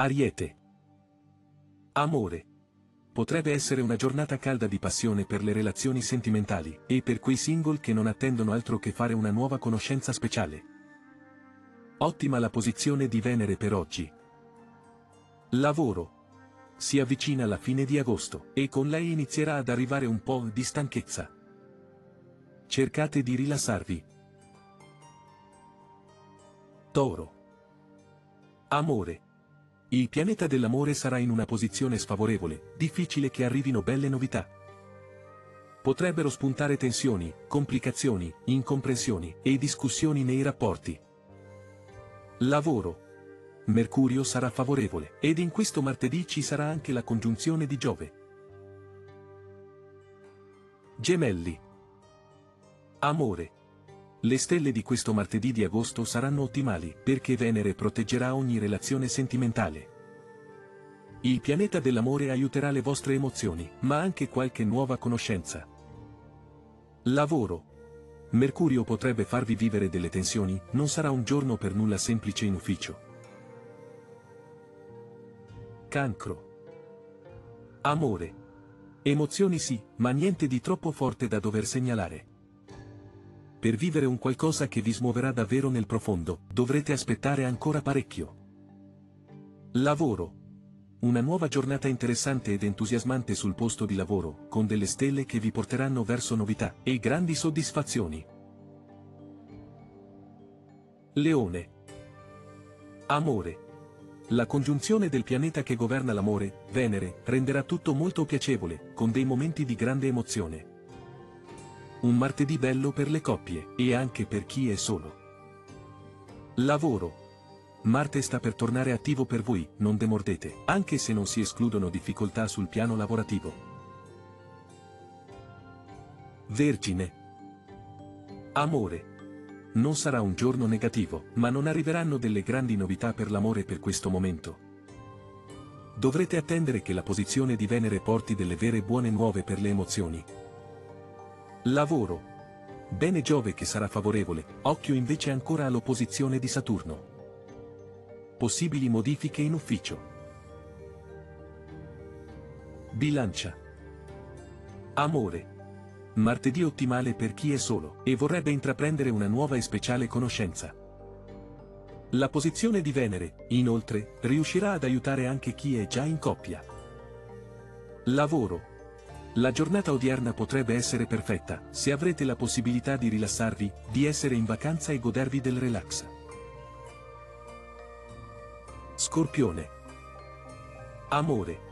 Ariete. Amore. Potrebbe essere una giornata calda di passione per le relazioni sentimentali e per quei single che non attendono altro che fare una nuova conoscenza speciale. Ottima la posizione di Venere per oggi. Lavoro. Si avvicina la fine di agosto e con lei inizierà ad arrivare un po' di stanchezza. Cercate di rilassarvi. Toro. Amore. Il pianeta dell'amore sarà in una posizione sfavorevole, difficile che arrivino belle novità. Potrebbero spuntare tensioni, complicazioni, incomprensioni e discussioni nei rapporti. Lavoro. Mercurio sarà favorevole, ed in questo martedì ci sarà anche la congiunzione di Giove. Gemelli. Amore. Le stelle di questo martedì di agosto saranno ottimali perché Venere proteggerà ogni relazione sentimentale. Il pianeta dell'amore aiuterà le vostre emozioni, ma anche qualche nuova conoscenza. Lavoro. Mercurio potrebbe farvi vivere delle tensioni, non sarà un giorno per nulla semplice in ufficio. Cancro. Amore. Emozioni sì, ma niente di troppo forte da dover segnalare. Per vivere un qualcosa che vi smuoverà davvero nel profondo, dovrete aspettare ancora parecchio. Lavoro. Una nuova giornata interessante ed entusiasmante sul posto di lavoro, con delle stelle che vi porteranno verso novità e grandi soddisfazioni. Leone. Amore. La congiunzione del pianeta che governa l'amore, Venere, renderà tutto molto piacevole, con dei momenti di grande emozione. Un martedì bello per le coppie, e anche per chi è solo. Lavoro. Marte sta per tornare attivo per voi, non demordete, anche se non si escludono difficoltà sul piano lavorativo. Vergine. Amore. Non sarà un giorno negativo, ma non arriveranno delle grandi novità per l'amore per questo momento. Dovrete attendere che la posizione di Venere porti delle vere buone nuove per le emozioni. Lavoro. Bene Giove che sarà favorevole, occhio invece ancora all'opposizione di Saturno. Possibili modifiche in ufficio. Bilancia. Amore. Martedì ottimale per chi è solo e vorrebbe intraprendere una nuova e speciale conoscenza. La posizione di Venere, inoltre, riuscirà ad aiutare anche chi è già in coppia. Lavoro. La giornata odierna potrebbe essere perfetta, se avrete la possibilità di rilassarvi, di essere in vacanza e godervi del relax. Scorpione. Amore.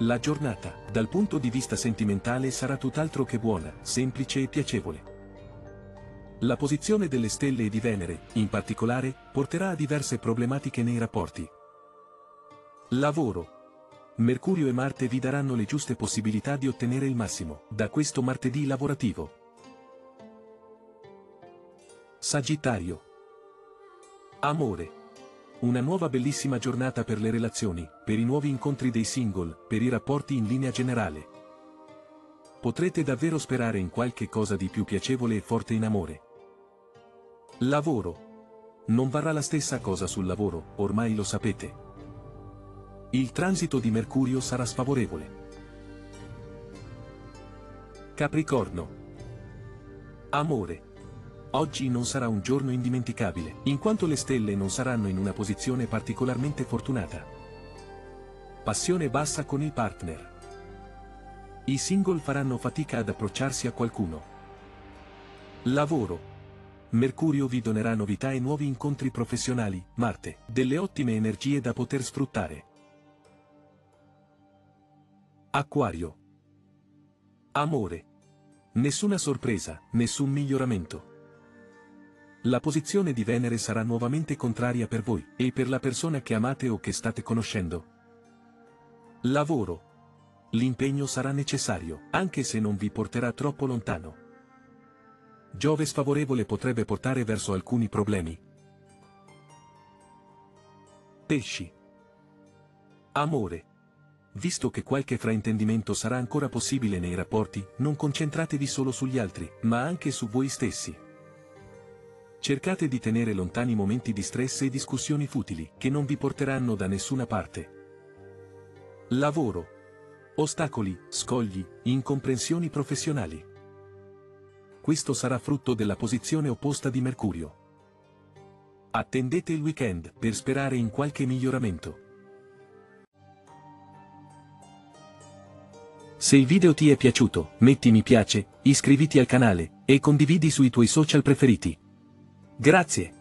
La giornata, dal punto di vista sentimentale sarà tutt'altro che buona, semplice e piacevole. La posizione delle stelle e di Venere, in particolare, porterà a diverse problematiche nei rapporti. Lavoro. Mercurio e Marte vi daranno le giuste possibilità di ottenere il massimo, da questo martedì lavorativo. Sagittario. Amore. Una nuova bellissima giornata per le relazioni, per i nuovi incontri dei single, per i rapporti in linea generale. Potrete davvero sperare in qualche cosa di più piacevole e forte in amore. Lavoro. Non varrà la stessa cosa sul lavoro, ormai lo sapete. Il transito di Mercurio sarà sfavorevole. Capricorno. Amore. Oggi non sarà un giorno indimenticabile, in quanto le stelle non saranno in una posizione particolarmente fortunata. Passione bassa con il partner. I single faranno fatica ad approcciarsi a qualcuno. Lavoro. Mercurio vi donerà novità e nuovi incontri professionali, Marte, delle ottime energie da poter sfruttare. Acquario. Amore. Nessuna sorpresa, nessun miglioramento. La posizione di Venere sarà nuovamente contraria per voi, e per la persona che amate o che state conoscendo. Lavoro. L'impegno sarà necessario, anche se non vi porterà troppo lontano. Giove sfavorevole potrebbe portare verso alcuni problemi. Pesci. Amore. Visto che qualche fraintendimento sarà ancora possibile nei rapporti, non concentratevi solo sugli altri, ma anche su voi stessi. Cercate di tenere lontani momenti di stress e discussioni futili, che non vi porteranno da nessuna parte. Lavoro. Ostacoli, scogli, incomprensioni professionali. Questo sarà frutto della posizione opposta di Mercurio. Attendete il weekend per sperare in qualche miglioramento. Se il video ti è piaciuto, metti mi piace, iscriviti al canale, e condividi sui tuoi social preferiti. Grazie.